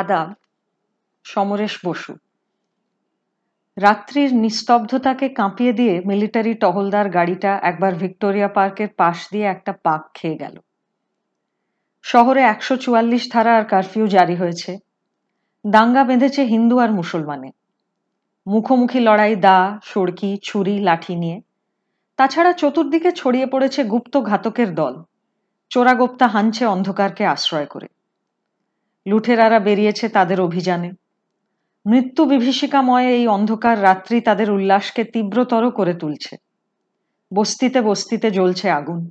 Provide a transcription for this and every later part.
আদাব সমরেশ বসু। রাত্রির নিস্তব্ধতাকে কাঁপিয়ে দিয়ে মিলিটারি টহলদার গাড়িটা একবার ভিক্টোরিয়া পার্কের পাশ দিয়ে একটা পাক খেয়ে গেল। শহরে একশো চুয়াল্লিশ ধারা আর কারফিউ জারি হয়েছে। দাঙ্গা বেঁধেছে হিন্দু আর মুসলমানে। মুখোমুখি লড়াই দা সড়কি ছুরি, লাঠি নিয়ে। তাছাড়া চতুর্দিকে ছড়িয়ে পড়েছে গুপ্ত ঘাতকের দল। চোরাগোপ্তা হানছে অন্ধকারকে আশ্রয় করে। লুঠেরারা বেরিয়েছে তাদের অভিযানে। মৃত্যু বিভীষিকাময় এই অন্ধকার রাত্রি তাদের উল্লাসকে তীব্রতর করে তুলছে। বস্তিতে বস্তিতে জ্বলছে আগুন।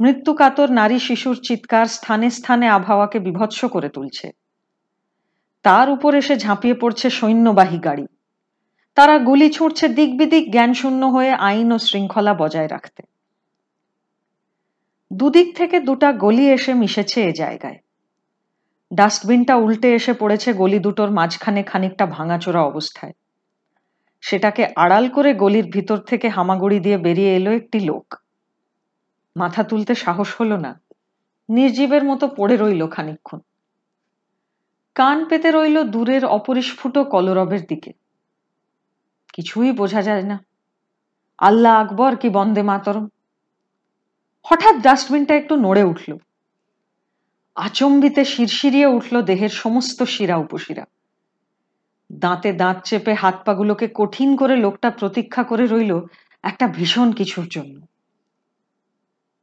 মৃত্যু কাতর নারী শিশুর চিৎকার স্থানে স্থানে আবহাওয়াকে বিভৎস করে তুলছে। তার উপর এসে ঝাঁপিয়ে পড়ছে সৈন্যবাহী গাড়ি। তারা গুলি ছুঁড়ছে দিক বিদিক জ্ঞানশূন্য হয়ে আইন ও শৃঙ্খলা বজায় রাখতে। দুদিক থেকে দুটা গলি এসে মিশেছে এ জায়গায়। ডাস্টবিনটা উল্টে এসে পড়েছে গলি দুটোর মাঝখানে খানিকটা ভাঙাচোরা অবস্থায়। সেটাকে আড়াল করে গলির ভিতর থেকে হামাগুড়ি দিয়ে বেরিয়ে এলো একটি লোক। মাথা তুলতে সাহস হলো না। নির্জীবের মতো পড়ে রইল খানিক্ষণ কান পেতে রইল দূরের অপরিস্ফুট কলরবের দিকে। কিছুই বোঝা যায় না। আল্লাহ আকবর কি বন্দে মাতরম। হঠাৎ ডাস্টবিনটা একটু নড়ে উঠল। আচম্বিতে শিরশিরিয়ে উঠল দেহের সমস্ত শিরা উপশিরা। দাঁতে দাঁত চেপে হাত পাগুলোকে কঠিন করে লোকটা প্রতীক্ষা করে রইল একটা ভীষণ কিছুর জন্য।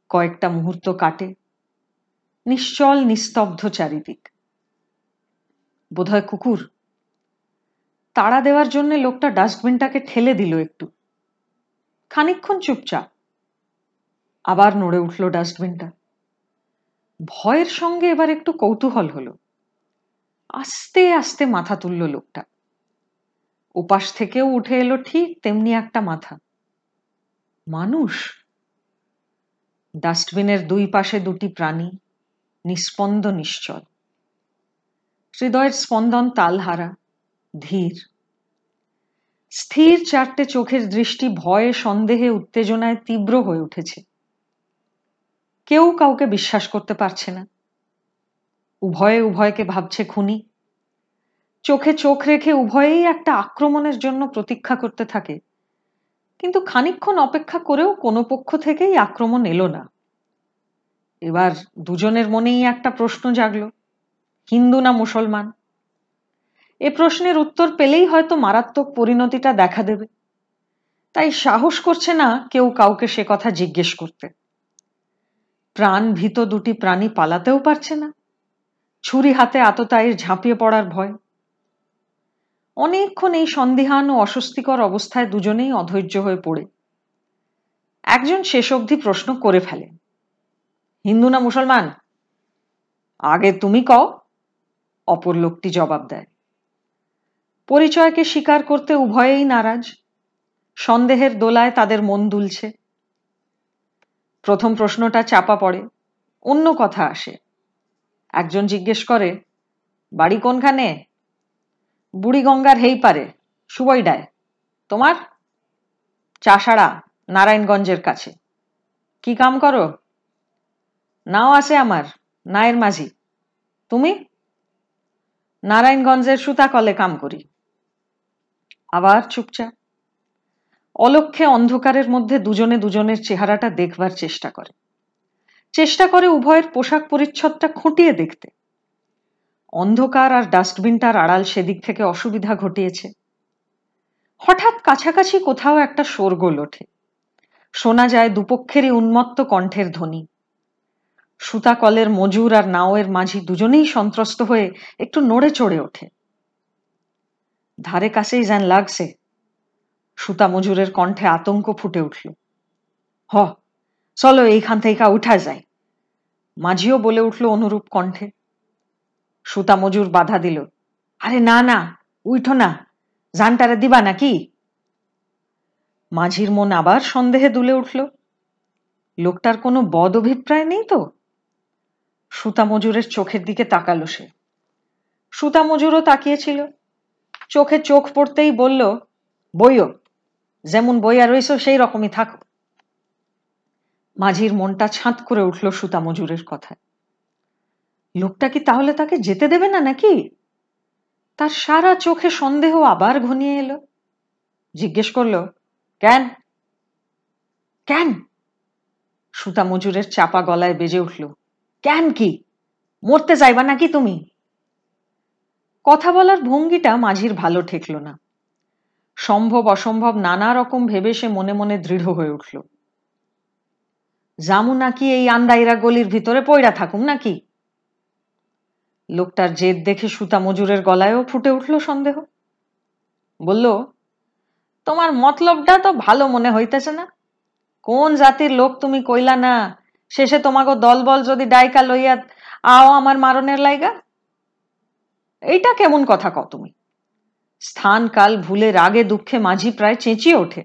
কয়েকটা মুহূর্ত কাটে। নিশ্চল, নিস্তব্ধ চারিদিক। বোধহয় কুকুর। তাড়া দেওয়ার জন্য লোকটা ডাস্টবিনটাকে ঠেলে দিল একটু। খানিক্ষণ চুপচাপ। আবার নড়ে উঠল ডাস্টবিনটা। ভয়ের সঙ্গে এবার একটু কৌতূহল হলো। আস্তে আস্তে মাথা তুলল লোকটা। ওপাশ থেকেও উঠে এলো ঠিক তেমনি একটা মাথা। মানুষ? ডাস্টবিনের দুই পাশে দুটি প্রাণী, নিস্পন্দ নিশ্চল। হৃদয়ের স্পন্দন তালহারা, ধীর। স্থির চারটে চোখের দৃষ্টি ভয়ে সন্দেহে, উত্তেজনায় তীব্র হয়ে উঠেছে। কেউ কাউকে বিশ্বাস করতে পারছে না। উভয়ে উভয়কে ভাবছে খুনি। চোখে চোখ রেখে উভয়েই একটা আক্রমণের জন্য প্রতীক্ষা করতে থাকে। কিন্তু খানিক্ষণ অপেক্ষা করেও কোনো পক্ষ থেকেই আক্রমণ এলো না। এবার দুজনের মনেই একটা প্রশ্ন জাগলো, হিন্দু না মুসলমান? এ প্রশ্নের উত্তর পেলেই হয়তো মারাত্মক পরিণতিটা দেখা দেবে। তাই সাহস করছে না কেউ কাউকে সে কথা জিজ্ঞেস করতে। প্রাণ ভীত দুটি প্রাণী পালাতেও পারছে না। ছুরি হাতে আততায়ীর ঝাঁপিয়ে পড়ার ভয়। অনেকক্ষণ এই সন্দিহান ও অস্বস্তিকর অবস্থায় দুজনেই অধৈর্য হয়ে পড়ে। একজন শেষ অবধি প্রশ্ন করে ফেলে। হিন্দু না মুসলমান? আগে তুমি কও। অপর লোকটি জবাব দেয়। পরিচয়কে স্বীকার করতে উভয়েই নারাজ। সন্দেহের দোলায় তাদের মন দুলছে। প্রথম প্রশ্নটা চাপা পড়ে, অন্য কথা আসে। একজন জিজ্ঞেস করে, বাড়ি কোনখানে? বুড়িগঙ্গার হেই পারে সুবইডায় তোমার? চাষাড়া, নারায়ণগঞ্জের কাছে। কি কাম করো? নাও আছে আমার, নায়ের মাঝি। তুমি? নারায়ণগঞ্জের সুতাকলে কাম করি। আবার চুপচাপ অলক্ষে অন্ধকারের মধ্যে দুজনে দুজনের চেহারাটা দেখবার চেষ্টা করে। চেষ্টা করে উভয়ের পোশাক পরিচ্ছদটা খুঁটিয়ে দেখতে। অন্ধকার আর ডাস্টবিনটার আড়াল সেদিক থেকে অসুবিধা ঘটিয়েছে। হঠাৎ কাছাকাছি কোথাও একটা শোরগোল ওঠে। শোনা যায় দুপক্ষেরই উন্মত্ত কণ্ঠের ধ্বনি। সুতাকলের মজুর আর নাওয়ের মাঝি দুজনেই সন্ত্রস্ত হয়ে একটু নড়ে চড়ে ওঠে। ধারে কাছেই যেন লাগছে সুতা মজুরের কণ্ঠে আতঙ্ক ফুটে উঠল। হ, চলো এইখান থেকে উঠা যায় মাঝিও বলে উঠল অনুরূপ কণ্ঠে। সুতা মজুর বাধা দিল। আরে না না, উঠো না। জানটারে দিবা নাকি? মাঝির মন আবার সন্দেহে দুলে উঠল। লোকটার কোনো বদ অভিপ্রায় নেই তো? সুতা মজুরের চোখের দিকে তাকালো সে। সুতা মজুরও তাকিয়েছিল। চোখে চোখ পড়তেই বলল, বইও। যেমন বইয়া রইছ সেই রকমই থাকো মাঝির মনটা ছাঁত করে উঠল সুতা মজুরের কথায়। লোকটা কি তাহলে তাকে যেতে দেবে না নাকি? তার সারা চোখে সন্দেহ আবার ঘনিয়ে এলো। জিজ্ঞেস করল, কেন? কেন? সুতা মজুরের চাপা গলায় বেজে উঠল, কেন কি? মরতে চাইবা নাকি তুমি? কথা বলার ভঙ্গিটা মাঝির ভালো ঠেকল না। সম্ভব, অসম্ভব, নানা রকম ভেবে সে মনে মনে দৃঢ় হয়ে উঠল। জামু নাকি এই আন্দাইরা গলির ভিতরে পয়রা থাকুম নাকি? লোকটার জেদ দেখে সুতা মজুরের গলায়ও ফুটে উঠল সন্দেহ। বলল, তোমার মতলবটা তো ভালো মনে হইতেছে না। কোন জাতির লোক তুমি কইলা না, শেষে তোমাকে দলবল যদি ডাইকা লইয়া আও আমার মারণের লাইগা? এইটা কেমন কথা ক তুমি? স্থান কাল ভুলে রাগে দুঃখে মাঝি প্রায় চেঁচিয়ে ওঠে।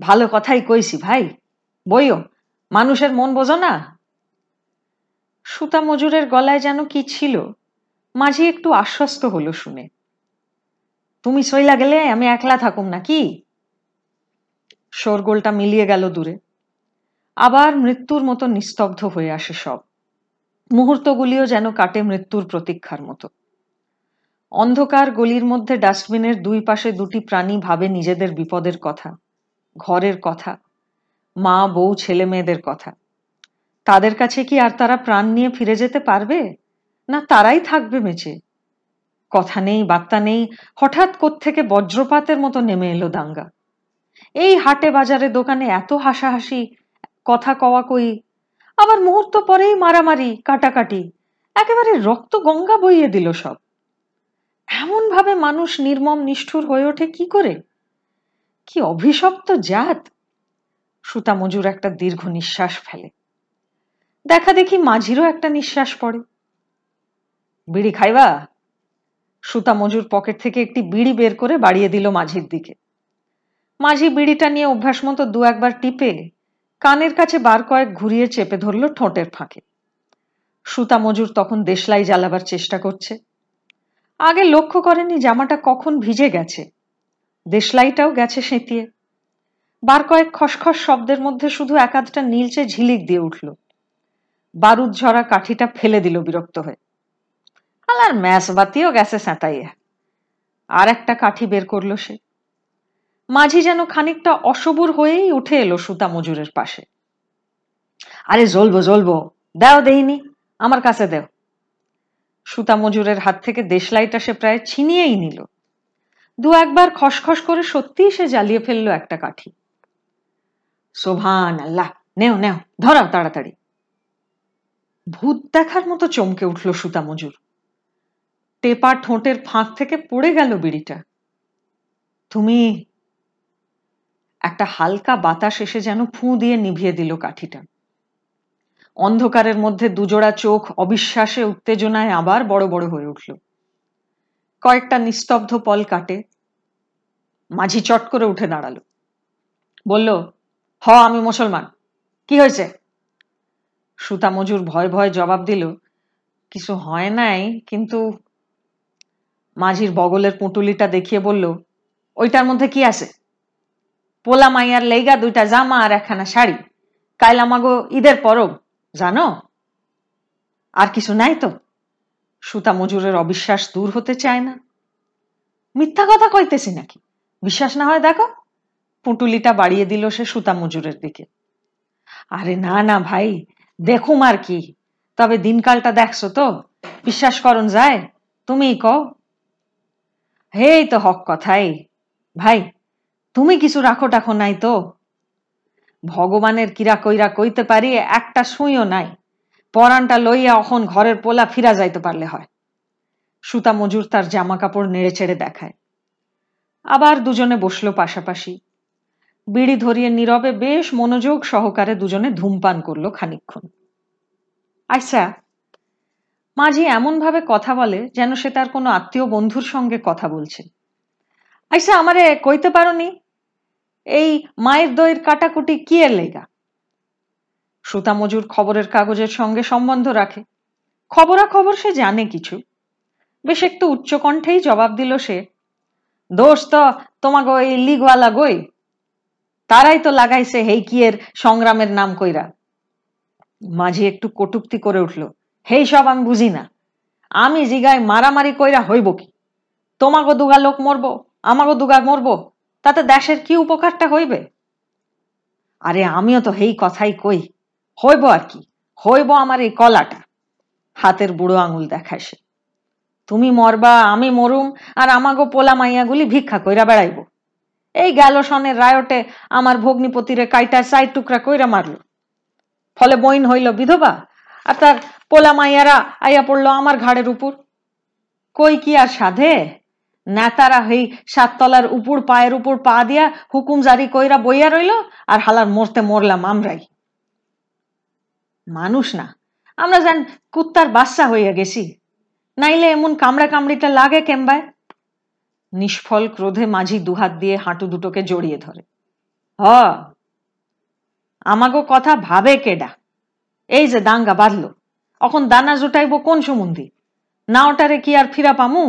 ভালো কথাই কইছি ভাই, বইও, মানুষের মন বোঝো না। সুতা মজুরের গলায় যেন কি ছিল, মাঝি একটু আশ্বস্ত হলো শুনে। তুমি সইলা গেলে আমি একলা থাকুম না কি শোরগোলটা মিলিয়ে গেল দূরে। আবার মৃত্যুর মতো নিস্তব্ধ হয়ে আসে সব। মুহূর্তগুলিও যেন কাটে মৃত্যুর প্রতীক্ষার মতো। অন্ধকার গলির মধ্যে ডাস্টবিনের দুই পাশে দুটি প্রাণী ভাবে নিজেদের বিপদের কথা, ঘরের কথা, মা, বউ, ছেলে মেয়েদের কথা। তাদের কাছে কি আর তারা প্রাণ নিয়ে ফিরে যেতে পারবে? না তারাই থাকবে মেচে কথা নেই, বার্তা নেই, হঠাৎ থেকে বজ্রপাতের মতো নেমে এলো দাঙ্গা। এই হাটে বাজারে দোকানে এত হাসাহাসি, কথা কওয়া কই আবার মুহূর্ত পরেই মারামারি, কাটাকাটি, একেবারে রক্ত গঙ্গা বইয়ে দিল সব। এমন ভাবে মানুষ নির্মম, নিষ্ঠুর হয়ে ওঠে কি করে? কি অভিশপ্ত জাত? সুতা মজুর একটা দীর্ঘ নিঃশ্বাস ফেলে। দেখা দেখি মাঝিরও একটা নিঃশ্বাস পড়ে। বিড়ি খাইবা? সুতা মজুর পকেট থেকে একটি বিড়ি বের করে বাড়িয়ে দিল মাঝির দিকে। মাঝি বিড়িটা নিয়ে অভ্যাস মতো দু একবার টিপে কানের কাছে বার কয়েক ঘুরিয়ে চেপে ধরল ঠোঁটের ফাঁকে। সুতা মজুর তখন দেশলাই জ্বালাবার চেষ্টা করছে। আগে লক্ষ্য করেনি জামাটা কখন ভিজে গেছে। দেশলাইটাও গেছে সেঁতিয়ে। বার কয়েক খসখস শব্দের মধ্যে শুধু একাধটা নীলচে ঝিলিক দিয়ে উঠল। বারুদ ঝরা কাঠিটা ফেলে দিল বিরক্ত হয়ে। আলার ম্যাস বাতিও গেছে স্যাঁতাইয়া। আর একটা কাঠি বের করল সে। মাঝি যেন খানিকটা অসবুর হয়েই উঠে এলো সুতা মজুরের পাশে। আরে জ্বলবো জ্বলবো, দেও দেইনি, আমার কাছে দেও। সুতা মজুরের হাত থেকে দেশলাইটা সে প্রায় ছিনিয়েই নিল। দু একবার খসখস করে সত্যিই সে জ্বালিয়ে ফেলল একটা কাঠি। সোভান আল্লাহ নেও নেও, ধরাও তাড়াতাড়ি। ভূত দেখার মতো চমকে উঠল সুতা মজুর টেপা ঠোঁটের ফাঁক থেকে পড়ে গেল বিড়িটা। তুমি, একটা হালকা বাতাস এসে যেন ফুঁ দিয়ে নিভিয়ে দিল কাঠিটা। অন্ধকারের মধ্যে দুজোড়া চোখ অবিশ্বাসে উত্তেজনায় আবার বড় বড় হয়ে উঠল। কয়েকটা নিস্তব্ধ পল কাটে। মাঝি চট করে উঠে দাঁড়াল। বলল, হ, আমি মুসলমান। কি হয়েছে? সুতা মজুর ভয় ভয় জবাব দিল, কিছু হয় নাই, কিন্তু মাঝির বগলের পুঁটুলিটা দেখিয়ে বলল, ওইটার মধ্যে কি আছে? পোলা মাইয়ার লেগা, দুইটা জামা আর একখানা শাড়ি। কাইল আমাগো ঈদের পরব। জানো? আর কিছু নাই তো। সুতা মজুরের অবিশ্বাস দূর হতে চায় না। মিথ্যা কথা কইতেছি নাকি? বিশ্বাস না হয় দেখো, পুটুলিটা বাড়িয়ে দিল সে সুতা মজুরের দিকে। আরে না না ভাই, দেখুম আর কি। তবে দিনকালটা দেখছ তো? বিশ্বাস করন যায়, তুমিই কও। হেই তো হক কথাই। ভাই, তুমি কিছু রাখো টাখো নাই তো? ভগবানের কিরা কইরা কইতে পারি, একটা সুইও নাই। পরানটা লইয়া অখন ঘরের পোলা ফিরা যাইতে পারলে হয়। সুতা মজুর তার জামা কাপড় নেড়ে ছেড়ে দেখায়। আবার দুজনে বসল পাশাপাশি। বিড়ি ধরিয়ে নীরবে বেশ মনোযোগ সহকারে দুজনে ধূমপান করল খানিক্ষণ আচ্ছা মাঝি এমনভাবে কথা বলে যেন সে তার কোনো আত্মীয় বন্ধুর সঙ্গে কথা বলছে। আচ্ছা আমারে কইতে পারো নি এই মায়ের দইয়ের কাটাকুটি কি এর লেগা? সুতা মজুর খবরের কাগজের সঙ্গে সম্বন্ধ রাখে। খবরাখবর সে জানে কিছু। বেশ একটু উচ্চকণ্ঠেই জবাব দিল সে, দোষ তো তোমাকে ওই লিগওয়ালা গই। তারাই তো লাগাইছে হেই কিয়ের সংগ্রামের নাম কইরা। মাঝি একটু কটুক্তি করে উঠল, হেই সব আমি বুঝি না। আমি জিগায় মারামারি কইরা হইব কি? তোমাগো দুগা লোক মরবো, আমাগো দুগা মরব তাতে দেশের কি উপকারটা হইবে? আরে আমিও তো হেই কথাই কই, হইব আর কি, হইব আমার এই কলাটা। হাতের বুড়ো আঙুল দেখায় সে। তুমি মরবা, আমি মরুম, আর আমাগো পোলা মাইয়াগুলি ভিক্ষা কইরা বেড়াইব। এই গেল সনের রায়টে আমার ভগ্নিপতিরে কাইটা চাই টুকরা কইরা মারল। ফলে বইন হইল বিধবা, আর তার পোলা মাইয়ারা আইয়া পড়ল আমার ঘাড়ের উপর। কই কি আর সাধে? নেতারা হই সাততলার উপর পায়ের উপর পা দিয়া হুকুম জারি কইরা বইয়া রইল, আর হালার মরতে মরলাম আমরাই। মানুষ না, আমরা যেন কুত্তার বাচ্চা হইয়া গেছি। নাইলে এমন কামড়া কামড়িটা লাগে কেম্বায় নিষ্ফল ক্রোধে মাঝি দুহাত দিয়ে হাঁটু দুটোকে জড়িয়ে ধরে। হ, আমাগো কথা ভাবে কেডা? এই যে দাঙ্গা বাঁধলো এখন দানা জুটাইব কোন সুমন্দি? না ওটারে কি আর ফিরা পামু?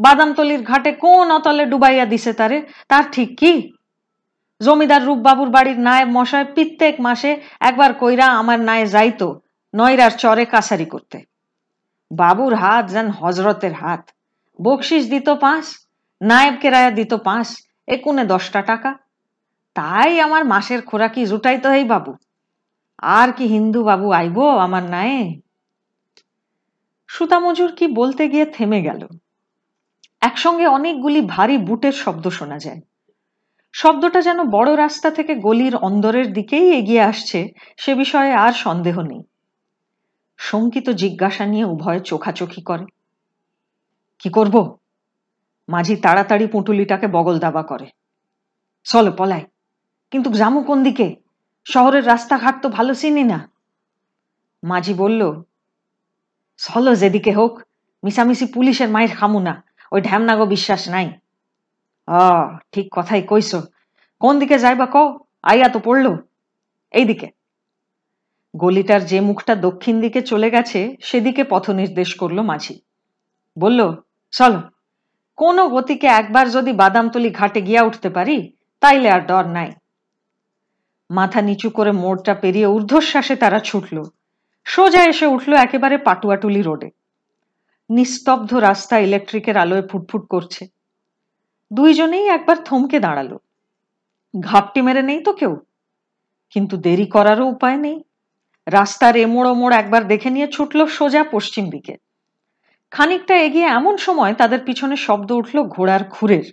বাদামতলির ঘাটে কোন অতলে ডুবাইয়া দিছে তারে? তার ঠিক কি? জমিদার রূপবাবুর বাড়ির নায়েব মশায় প্রত্যেক মাসে একবার কইরা আমার নায়ে যাইতো নয়রার চরে কাছারি করতে। বাবুর হাত যেন হজরতের হাত। বকশিস দিত পাঁচ, নায়েব কেরায়া দিত পাঁচ একুনে দশটা টাকা। তাই আমার মাসের খোরাকি জুটাইতো এই বাবু। আর কি হিন্দু বাবু আইব আমার নায়ে? সুতামজুর কি বলতে গিয়ে থেমে গেল। একসঙ্গে অনেকগুলি ভারী বুটের শব্দ শোনা যায়। শব্দটা যেন বড় রাস্তা থেকে গলির অন্দরের দিকেই এগিয়ে আসছে, সে বিষয়ে আর সন্দেহ নেই। শঙ্কিত জিজ্ঞাসা নিয়ে উভয় চোখাচোখি করে। কি করব? মাঝি তাড়াতাড়ি পুঁটুলিটাকে বগল দাবা করে। চলো পলায় কিন্তু জামু কোন দিকে? শহরের রাস্তাঘাট তো ভালো চিনি না। মাঝি বলল, চলো যেদিকে হোক, মিশামিশি পুলিশের মায়ের খামু না ওই ঢ্যামনাগো বিশ্বাস নাই? আ ঠিক কথাই কইস কোন দিকে যাইবা কও? আইয়া তো পড়ল। এইদিকে। গলিটার যে মুখটা দক্ষিণ দিকে চলে গেছে, সেদিকে পথ নির্দেশ করল মাঝি। বলল, চলো। কোনো গতিকে একবার যদি বাদামতলি ঘাটে গিয়া উঠতে পারি, তাইলে আর ডর নাই। মাথা নিচু করে মোড়টা পেরিয়ে ঊর্ধ্বশ্বাসে তারা ছুটল। সোজা এসে উঠল একেবারে পাটুয়াটুলি রোডে। নিস্তব্ধ রাস্তা ইলেকট্রিকের আলোয় ফুটফুট করছে। দুইজনেই একবার থমকে দাঁড়াল। ঘাপটি মেরে নেই তো কেউ? কিন্তু দেরি করারও উপায় নেই। রাস্তার এমোড় ওমোড় একবার দেখে নিয়ে ছুটল সোজা পশ্চিম দিকে। খানিকটা এগিয়ে এমন সময় তাদের পিছনে শব্দ উঠল ঘোড়ার খুরের।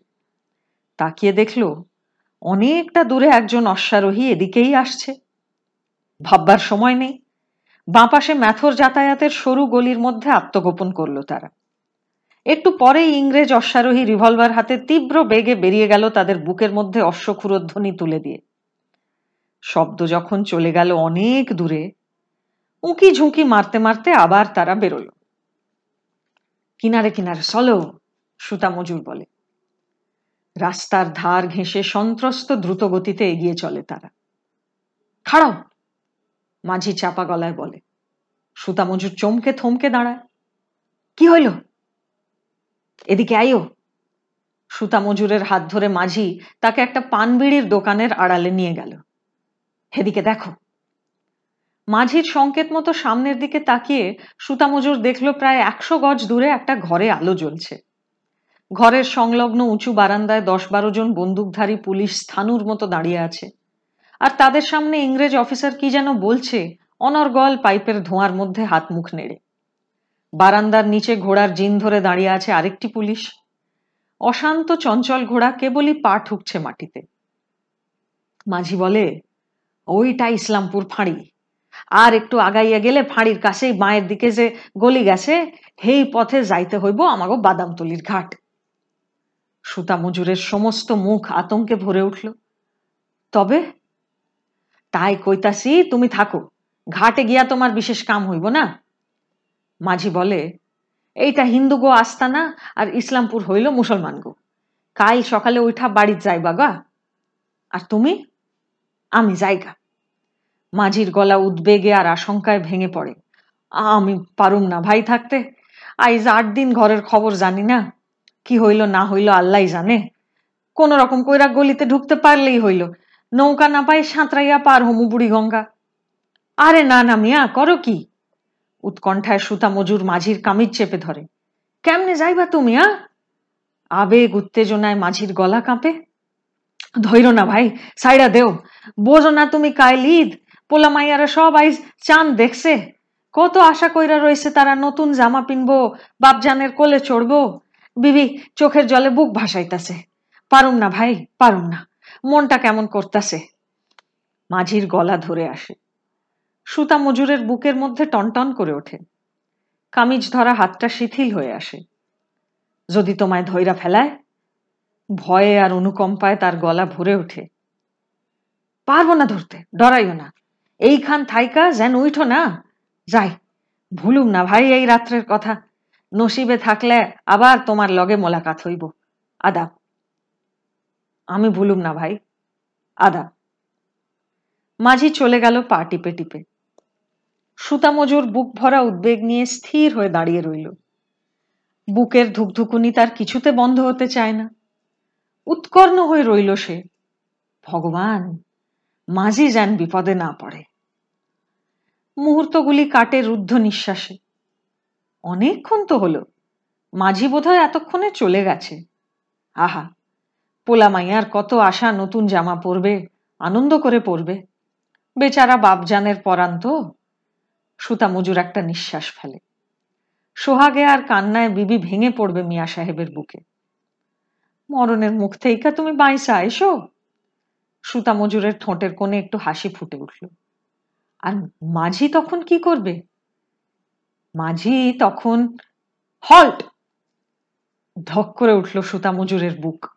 তাকিয়ে দেখল, অনেকটা দূরে একজন অশ্বারোহী এদিকেই আসছে। ভাববার সময় নেই। বাঁ পাশে ম্যাথর যাতায়াতের সরু গলির মধ্যে আত্মগোপন করল তারা। একটু পরেই ইংরেজ অশ্বারোহী রিভলভার হাতে তীব্র বেগে বেরিয়ে গেল তাদের বুকের মধ্যে অশ্বক্ষুরধ্বনি তুলে দিয়ে। শব্দ যখন চলে গেল অনেক দূরে, উঁকি ঝুঁকি মারতে মারতে আবার তারা বেরোলো। কিনারে কিনারে, চলো, সুতা মজুর বলে। রাস্তার ধার ঘেঁষে সন্ত্রস্ত দ্রুত গতিতে এগিয়ে চলে তারা। খাড়াও! মাঝি চাপা গলায় বলে সুতা মজুর চমকে থমকে দাঁড়ায়। কি হইল? এদিকে আইও। সুতা মজুরের হাত ধরে মাঝি তাকে একটা পানবিড়ির দোকানের আড়ালে নিয়ে গেল। এদিকে দেখো। মাঝির সংকেত মতো সামনের দিকে তাকিয়ে সুতা মজুর দেখল প্রায় একশো গজ দূরে একটা ঘরে আলো জ্বলছে। ঘরের সংলগ্ন উঁচু বারান্দায় দশ বারো জন বন্দুকধারী পুলিশ স্থানুর মতো দাঁড়িয়ে আছে। আর তাদের সামনে ইংরেজ অফিসার কি যেন বলছে? অনর্গল পাইপের ধোঁয়ার মধ্যে হাত মুখ নেড়ে। বারান্দার নিচে ঘোড়ার জিন ধরে দাঁড়িয়ে আছে আরেকটি পুলিশ। অশান্ত চঞ্চল ঘোড়া কেবলই পা ঠুকছে মাটিতে। মাঝি বলে, ওইটা ইসলামপুর ফাঁড়ি। আর একটু আগাইয়া গেলে ফাঁড়ির কাছেই বাঁয়ের দিকে যে গলি গেছে, হেই পথে যাইতে হইব আমাগো বাদামতলির ঘাট। সুতা মজুরের সমস্ত মুখ আতঙ্কে ভরে উঠল। তবে তাই কইতাছি, তুমি থাকো। ঘাটে গিয়া তোমার বিশেষ কাম হইব না? মাঝি বলে, এইটা হিন্দু গো আস্তানা আর ইসলামপুর হইল মুসলমান গো। কাল সকালে ওইটা বাড়ির যাইবা গা। আর তুমি? আমি যাইগা। মাঝির গলা উদ্বেগে আর আশঙ্কায় ভেঙে পড়ে। আমি পারুম না ভাই থাকতে। আইজ আট দিন ঘরের খবর জানি না। কি হইল না হইল আল্লাহ জানে। কোন রকম কইরা গলিতে ঢুকতে পারলেই হইল। নৌকা না পাই সাঁতরাইয়া পার হমু বুড়ি গঙ্গা। আরে না না মিয়া, করো কি? উৎকণ্ঠায় সুতা মজুর মাঝির কামিজ চেপে ধরে। কেমনে যাইবা তুমি, আ? আবেগ উত্তেজনায় মাঝির গলা কাঁপে। ধৈর না ভাই, সাইডা দেও। বোঝো না তুমি কাইল ঈদ পোলা মাইয়ারা সব আইজ চাঁদ দেখছে। কত আশা কইরা রয়েছে তারা নতুন জামা পিনবো, বাপজানের কোলে চড়বো। বিবি, চোখের জলে বুক ভাসাইতাছে। পারুম না ভাই, পারুম না। মনটা কেমন করতাছে? মাঝির গলা ধরে আসে। সুতা মজুরের বুকের মধ্যে টনটন করে ওঠে। কামিজ ধরা হাতটা শিথিল হয়ে আসে। যদি তোমায় ধৈরা ফেলায়, ভয়ে আর অনুকম্পায় তার গলা ভরে ওঠে। পারব না ধরতে, ডরাইও না। এইখান থাইকা যেন উঠো না। যাই, ভুলুম না ভাই এই রাত্রের কথা। নসিবে থাকলে আবার তোমার লগে মোলাকাত হইব। আদাব। আমি ভুলুম না ভাই। আদা। মাঝি চলে গেল পা টিপে টিপে। সুতা মজুর বুক ভরা উদ্বেগ নিয়ে স্থির হয়ে দাঁড়িয়ে রইল। বুকের ধুকধুকুনি তার কিছুতে বন্ধ হতে চায় না। উৎকর্ণ হয়ে রইল সে। ভগবান, মাঝি যেন বিপদে না পড়ে। মুহূর্তগুলি কাটে রুদ্ধ নিঃশ্বাসে। অনেকক্ষণ তো হলো। মাঝি বোধহয় এতক্ষণে চলে গেছে। আহা! পোলা মাইয়ার কত আশা নতুন জামা পরবে, আনন্দ করে পরবে। বেচারা বাপজানের পরান তো সুতা মজুর একটা নিঃশ্বাস ফেলে। সোহাগে আর কান্নায় বিবি ভেঙে পড়বে মিয়া সাহেবের বুকে। মরণের মুখ থেইকা তুমি বাইসা, এসো। সুতা মজুরের ঠোঁটের কোণে একটু হাসি ফুটে উঠল। আর মাঝি তখন কি করবে? মাঝি তখন হল্ট! ধক করে উঠল সুতা মজুরের বুক।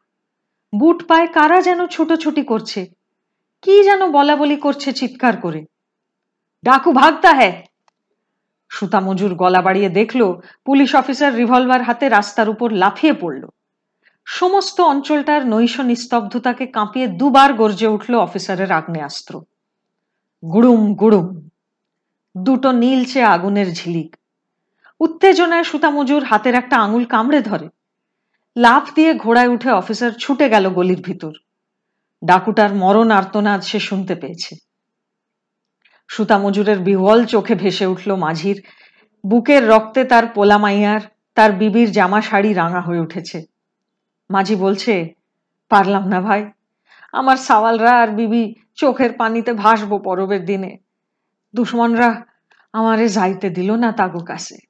বুট পায়ে কারা যেন ছুটোছুটি করছে? কি যেন বলা বলি করছে চিৎকার করে। ডাকু ভাগতা হ্যাঁ সুতা মজুর গলা বাড়িয়ে দেখল, পুলিশ অফিসার রিভলভার হাতে রাস্তার উপর লাফিয়ে পড়ল। সমস্ত অঞ্চলটার নৈশ নিস্তব্ধতাকে কাঁপিয়ে দুবার গর্জে উঠল অফিসারের আগ্নেয়াস্ত্র। গুড়ুম গুড়ুম। দুটো নীলচে আগুনের ঝিলিক। উত্তেজনায় সুতা মজুর হাতের একটা আঙুল কামড়ে ধরে। লাফ দিয়ে ঘোড়ায় উঠে অফিসার ছুটে গেল গলির ভিতর। ডাকুটার মরণ আর্তনাদ সে শুনতে পেয়েছে। সুতা মজুরের বিহল চোখে ভেসে উঠল মাঝির। বুকের রক্তে তার পোলা মাইয়ার তার বিবির জামা শাড়ি রাঙা হয়ে উঠেছে। মাঝি বলছে, পারলাম না ভাই। আমার সাওয়ালরা আর বিবি চোখের পানিতে ভাসবো পরবের দিনে। দুশ্মনরা আমারে যাইতে দিল না তাগো কাছে।